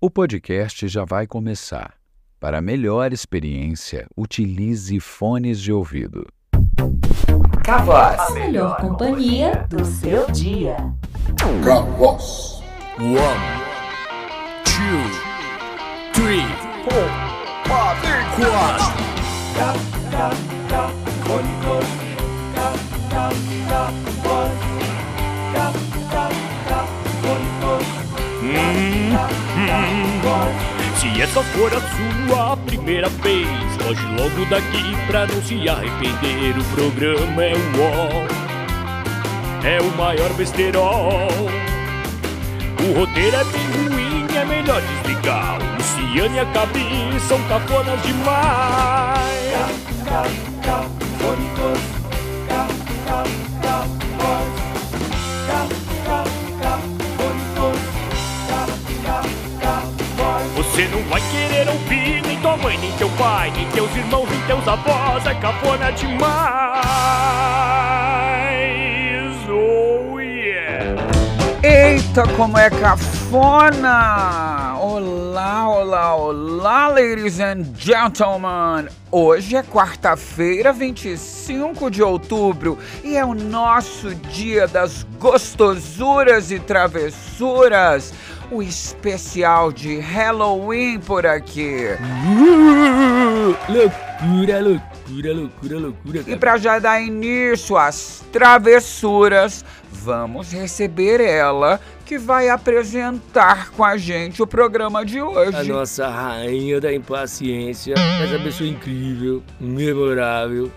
O podcast já vai começar. Para melhor experiência, utilize fones de ouvido. Cavoz. A melhor companhia do seu dia. Cavoz. One, two, three, four, quatro. Se essa for a sua primeira vez, foge logo daqui pra não se arrepender. O programa é o ó, é o maior besterol. O roteiro é bem ruim, é melhor desligar. O Luciano e a Gabi são cafonas demais. Você nem tua mãe, nem teu pai, nem teus irmãos, nem teus avós. É cafona demais. Oh yeah. Eita, como é cafona! Olá, olá, olá, ladies and gentlemen! Hoje é quarta-feira, 25 de outubro, e é o nosso dia das gostosuras e travessuras. O especial de Halloween por aqui. Loucura, loucura, loucura, loucura. E para já dar início às travessuras, vamos receber ela que vai apresentar com a gente o programa de A hoje. nossa rainha da impaciência, essa pessoa incrível, memorável,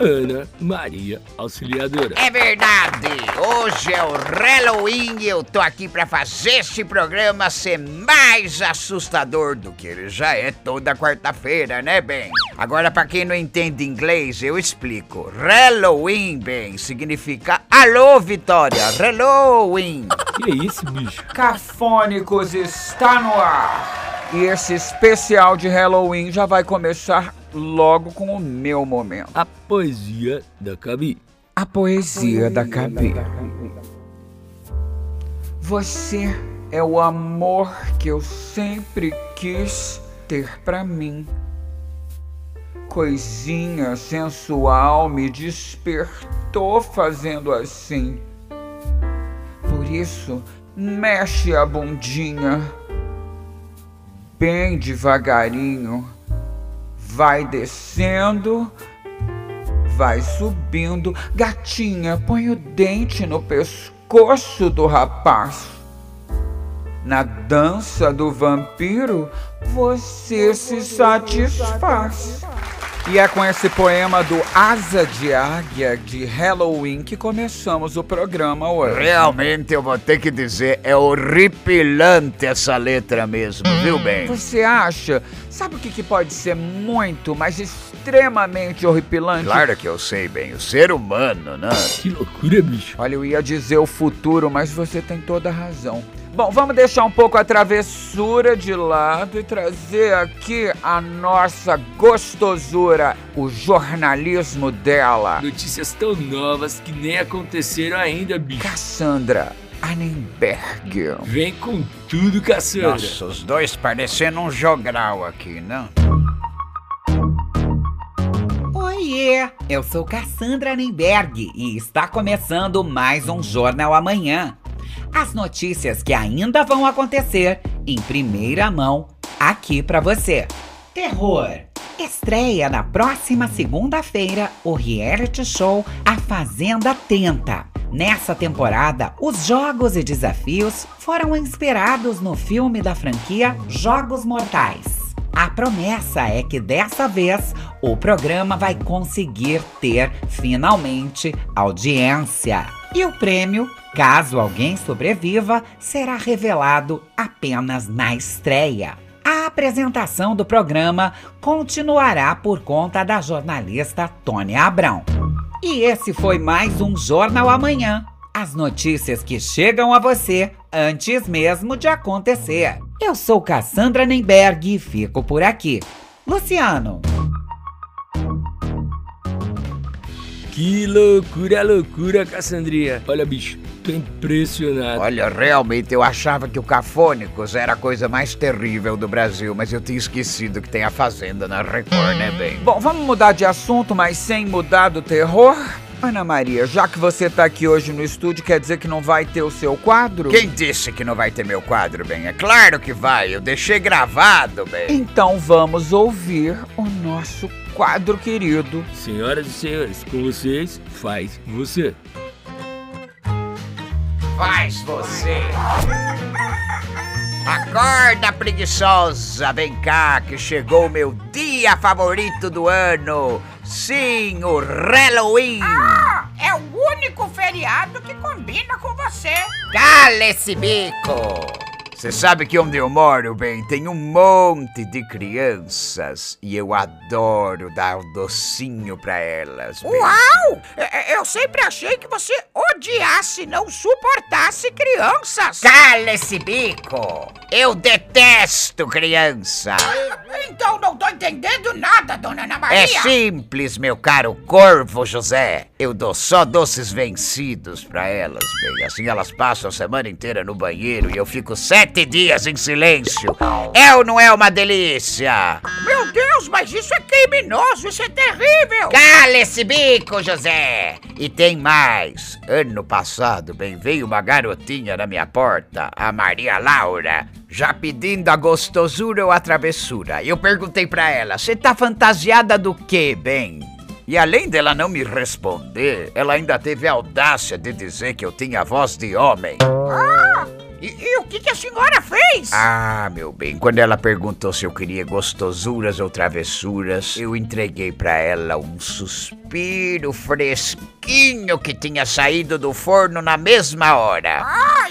Ana Maria Auxiliadora. É verdade! Hoje é o Halloween e eu tô aqui pra fazer esse programa ser mais assustador do que ele já é toda quarta-feira, né, bem? Agora, pra quem não entende inglês, eu explico. Halloween, bem, significa Alô, Vitória! Halloween! Que isso, bicho? Cafônicos está no ar. E esse especial de Halloween já vai começar logo com o meu momento. A poesia da Cabi. A poesia da Cabi. Você é o amor que eu sempre quis ter pra mim. Coisinha sensual me despertou fazendo assim. Por isso, mexe a bundinha bem devagarinho. Vai descendo, vai subindo. Gatinha, põe o dente no pescoço do rapaz. Na dança do vampiro, você se satisfaz. E é com esse poema do Asa de Águia de Halloween que começamos o programa hoje. Realmente eu vou ter que dizer, é horripilante essa letra mesmo, viu, bem? Você acha? Sabe o que, que pode ser muito, mas extremamente horripilante? Claro que eu sei, bem, o ser humano, né? Que loucura, bicho. Olha, eu ia dizer o futuro, mas você tem toda a razão. Bom, vamos deixar um pouco a travessura de lado e trazer aqui a nossa gostosura, o jornalismo dela. Notícias tão novas que nem aconteceram ainda, bicho. Cassandra Annenberg. Vem com tudo, Cassandra. Nossa, os dois parecendo um jogral aqui, não? Oiê, eu sou Cassandra Nemberg e está começando mais um Jornal Amanhã. As notícias que ainda vão acontecer em primeira mão aqui para você. Terror. Estreia na próxima segunda-feira o reality show A Fazenda Tenta. Nessa temporada, os jogos e desafios foram inspirados no filme da franquia Jogos Mortais. A promessa é que dessa vez o programa vai conseguir ter finalmente audiência. E o prêmio, caso alguém sobreviva, será revelado apenas na estreia. A apresentação do programa continuará por conta da jornalista Tônia Abrão. E esse foi mais um Jornal Amanhã. As notícias que chegam a você antes mesmo de acontecer. Eu sou Cassandra Nemberg e fico por aqui. Luciano. Que loucura, loucura, Cassandrinha. Olha, bicho, Tô impressionado. Olha, realmente eu achava que o Cafônicos era a coisa mais terrível do Brasil, mas eu tinha esquecido que tem a Fazenda na Record, né, bem? Bom, vamos mudar de assunto, mas sem mudar do terror? Ana Maria, já que você tá aqui hoje no estúdio, quer dizer que não vai ter o seu quadro? Quem disse que não vai ter meu quadro, bem? É claro que vai, eu deixei gravado, bem. Então vamos ouvir o nosso quadro querido. Senhoras e senhores, com vocês, faz você. Faz você. Acorda, preguiçosa, vem cá que chegou o meu dia favorito do ano. Sim, o Halloween. É o único feriado que combina com você. Cala esse bico! Você sabe que onde eu moro, bem, tem um monte de crianças e eu adoro dar um docinho pra elas. bem. Uau! É- é- Eu sempre achei que você odiasse, não suportasse crianças. Cala esse bico! Eu detesto criança! Então não tô entendendo nada, dona Ana Maria. É simples, meu caro corvo José. Eu dou só doces vencidos pra elas, bem. Assim elas passam a semana inteira no banheiro e eu fico sete dias em silêncio. É ou não é uma delícia? Meu Deus, mas isso é criminoso, isso é terrível. Cala esse bico, José! E tem mais. Ano passado, bem, veio uma garotinha na minha porta, a Maria Laura, já pedindo a gostosura ou a travessura. Eu perguntei pra ela, você tá fantasiada do quê, bem? E além dela não me responder, ela ainda teve a audácia de dizer que eu tinha voz de homem. E, e o que, que a senhora fez? Ah, meu bem, quando ela perguntou se eu queria gostosuras ou travessuras, eu entreguei pra ela um suspiro fresquinho que tinha saído do forno na mesma hora. Ah,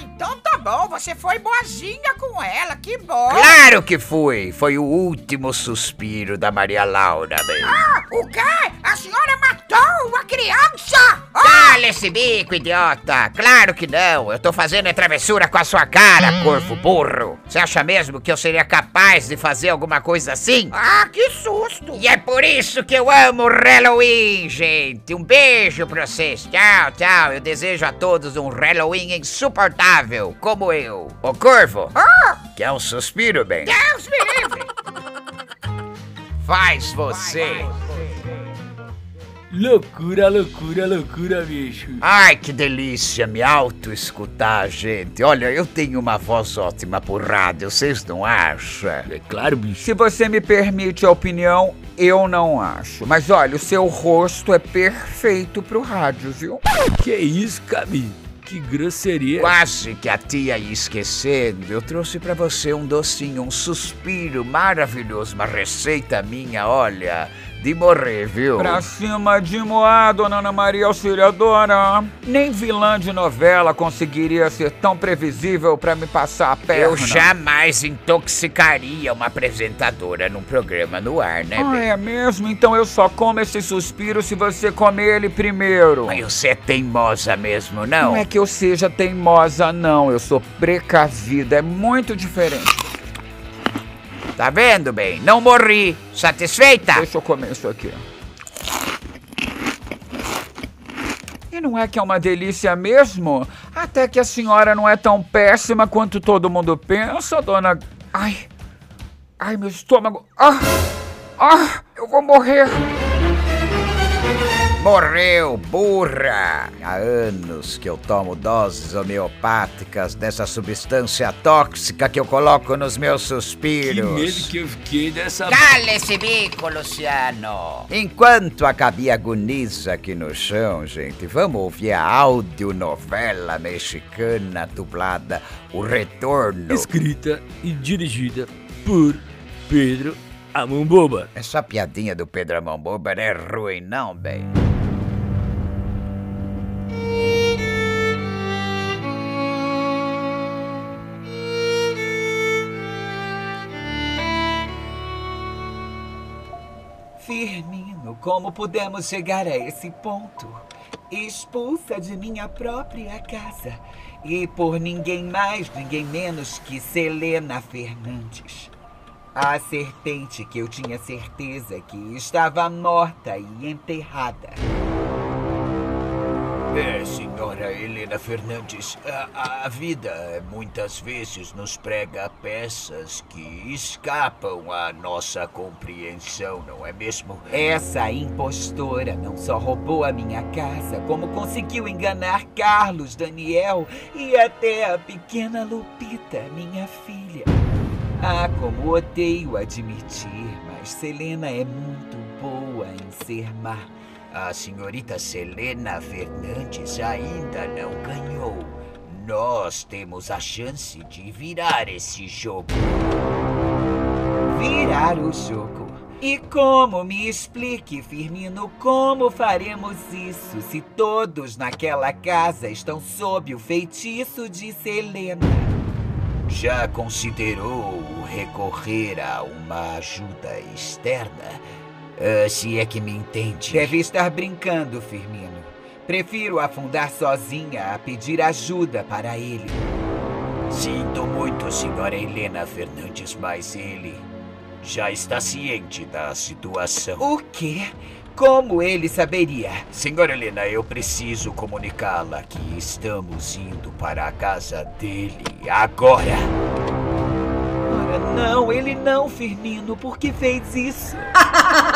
você foi boazinha com ela, que bom. Claro que fui! Foi o último suspiro da Maria Laura, bem. Ah, o quê? A senhora matou uma criança? Cala esse bico, idiota! Claro que não! Eu tô fazendo é travessura com a sua cara, corvo burro! Você acha mesmo que eu seria capaz de fazer alguma coisa assim? ah, que susto. E é por isso que eu amo o Halloween, gente! Um beijo pra vocês! Tchau, tchau! Eu desejo a todos um Halloween insuportável, como eu! Ô, corvo! Quer um suspiro, bem? Deus me livre. Faz você! Loucura, loucura, loucura, bicho. Ai, que delícia me auto-escutar, gente. Olha, eu tenho uma voz ótima por rádio, vocês não acham? É claro, bicho. Se você me permite a opinião, eu não acho. Mas olha, o seu rosto é perfeito pro rádio, viu? Que isso, Cabi? Que grosseria. Quase que a tia ia esquecendo, eu trouxe pra você um docinho, um suspiro maravilhoso, uma receita minha, olha, de morrer, viu? Pra cima de Moá, dona Ana Maria Auxiliadora. Nem vilã de novela conseguiria ser tão previsível pra me passar a perna. Eu jamais intoxicaria uma apresentadora num programa no ar, né, Ah, é mesmo? Então eu só como esse suspiro se você comer ele primeiro. Mas você é teimosa mesmo, não? Não é que eu seja teimosa, não. Eu sou precavida. É muito diferente. Tá vendo, bem? Não morri. Satisfeita? Deixa eu comer isso aqui. E não é que é uma delícia mesmo? Até que a senhora não é tão péssima quanto todo mundo pensa, dona. Ai. Ai, meu estômago. Ah! Ah! Eu vou morrer! Morreu, burra! Há anos que eu tomo doses homeopáticas dessa substância tóxica que eu coloco nos meus Que suspiros. medo que eu fiquei dessa. Cala esse bico, Luciano! Enquanto a Gabi agoniza aqui no chão, gente, vamos ouvir a audionovela mexicana dublada O Retorno. Escrita e dirigida por Pedro Amamboba. Essa piadinha do Pedro Amamboba não é ruim, não, bem. Como pudemos chegar a esse ponto? Expulsa de minha própria casa e por ninguém mais, ninguém menos que Selena Fernandes. A serpente que eu tinha certeza que estava morta e enterrada. É, senhora Helena Fernandes, a, a vida muitas vezes nos prega peças que escapam à nossa compreensão, não é mesmo? Essa impostora não só roubou a minha casa, como conseguiu enganar Carlos, Daniel e até a pequena Lupita, minha filha. Ah, como odeio admitir, mas Selena é muito boa em ser má. A senhorita Selena Fernandes ainda não ganhou. Nós temos a chance de virar esse jogo. Virar o jogo. E como me explique, Firmino, como faremos isso se todos naquela casa estão sob o feitiço de Selena? Já considerou recorrer a uma ajuda externa? Uh, se é que me entende. Deve estar brincando, Firmino. Prefiro afundar sozinha a pedir ajuda para ele. Sinto muito, senhora Helena Fernandes, mas ele já está ciente da situação. O quê? Como ele saberia? Senhora Helena, eu preciso comunicá-la que estamos indo para a casa dele agora. Ora, não, ele não, Firmino. Por que fez isso?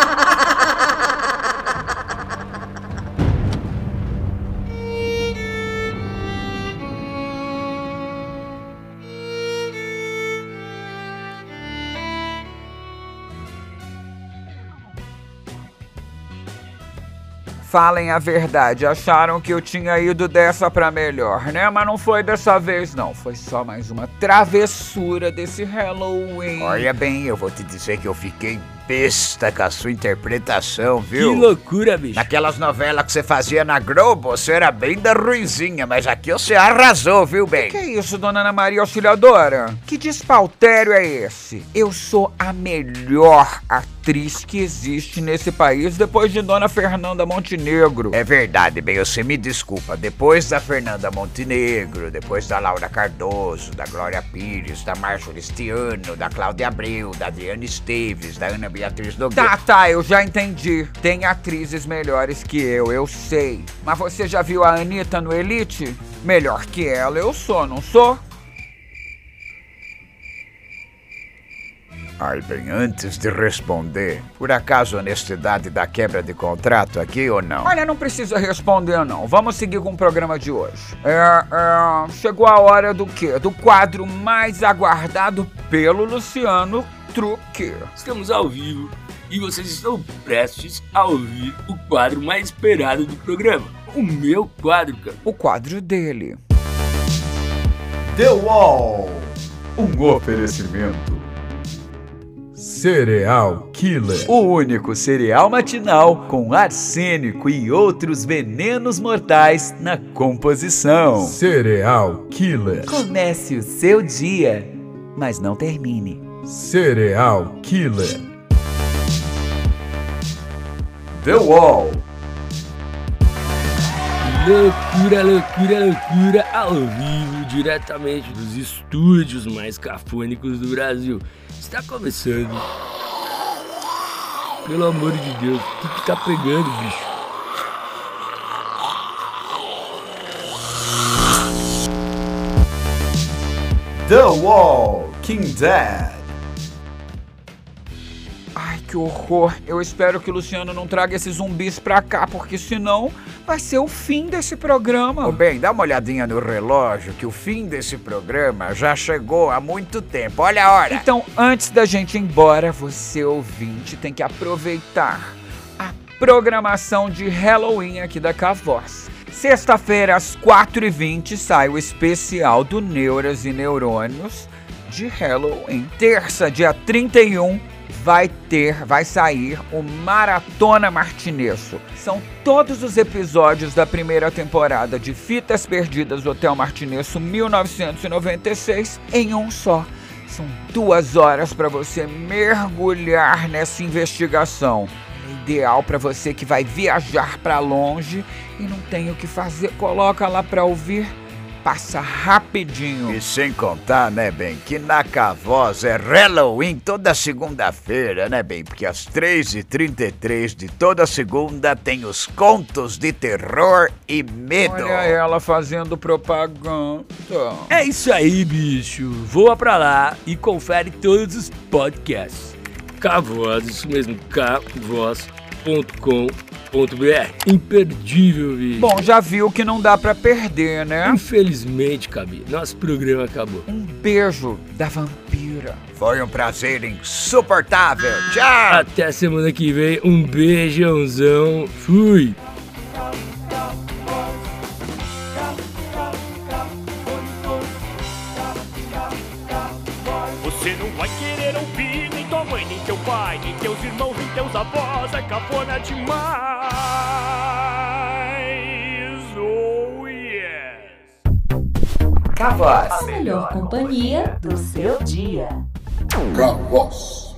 Falem a verdade, acharam que eu tinha ido dessa pra melhor, né? Mas não foi dessa vez, não. Foi só mais uma travessura desse Halloween. Olha bem, eu vou te dizer que eu fiquei besta com a sua interpretação, viu? Que loucura, bicho. Naquelas novelas que você fazia na Globo, você era bem da ruizinha, mas aqui você arrasou, viu, bem? Que é isso, dona Ana Maria Auxiliadora? Que despautério é esse? Eu sou a melhor atriz que existe nesse país depois de dona Fernanda Montenegro. É verdade, bem, você me desculpa. Depois da Fernanda Montenegro, depois da Laura Cardoso, da Glória Pires, da Márcia Cristiano, da Cláudia Abreu, da Adriana Esteves, da Ana Beatriz Nogueira. Tá, tá, eu já entendi. Tem atrizes melhores que eu, eu sei. Mas você já viu a Anitta no Elite? Melhor que ela eu sou, não sou? Ai, bem, antes de responder, por acaso honestidade da quebra de contrato aqui ou não? Olha, não precisa responder, não. Vamos seguir com o programa de hoje. É, é, chegou a hora do quê? Do quadro mais aguardado pelo Luciano Truque. Estamos ao vivo e vocês estão prestes a ouvir o quadro mais esperado do programa. O meu quadro, cara. O quadro dele. The Wall. Um oferecimento. Cereal Killer. O único cereal matinal com arsênico e outros venenos mortais na composição. Cereal Killer. Comece o seu dia, mas não termine. Cereal Killer. The Wall. Loucura, loucura, loucura, ao vivo, diretamente dos estúdios mais cafônicos do Brasil. Está começando. Pelo amor de Deus, o que, que tá pegando, bicho? The Wall. King Dead. Que horror. Eu espero que o Luciano não traga esses zumbis pra cá, porque senão vai ser o fim desse programa. Ô, bem, dá uma olhadinha no relógio que o fim desse programa já chegou há muito tempo. Olha a hora. Então, antes da gente ir embora, você ouvinte tem que aproveitar a programação de Halloween aqui da Cavoz. Sexta-feira, às 4h20, sai o especial do Neuras e Neurônios de Halloween. Terça, dia 31, vai ter, vai sair o Maratona Martinesso. São todos os episódios da primeira temporada de Fitas Perdidas do Hotel Martinesso 1996 em um só. São duas horas para você mergulhar nessa investigação. É ideal para você que vai viajar para longe e não tem o que fazer. Coloca lá para ouvir passa rapidinho. E sem contar, né, bem, que na Cavoz é Halloween toda segunda-feira, né, bem? Porque às 3h33 de toda segunda tem os contos de terror e medo. Olha ela fazendo propaganda. É isso aí, bicho. Voa pra lá e confere todos os podcasts. Cavoz, isso mesmo, cavoz.com.br. Imperdível, bicho. Bom, já viu que não dá pra perder, né? Infelizmente, Cabi, nosso programa acabou. Um beijo da vampira. Foi um prazer insuportável. Tchau! Até semana que vem. Um beijãozão. Fui! Mãe, nem teu pai, nem teus irmãos, nem teus avós. É cafona demais. Oh yes. A melhor companhia do seu dia. Cavoz.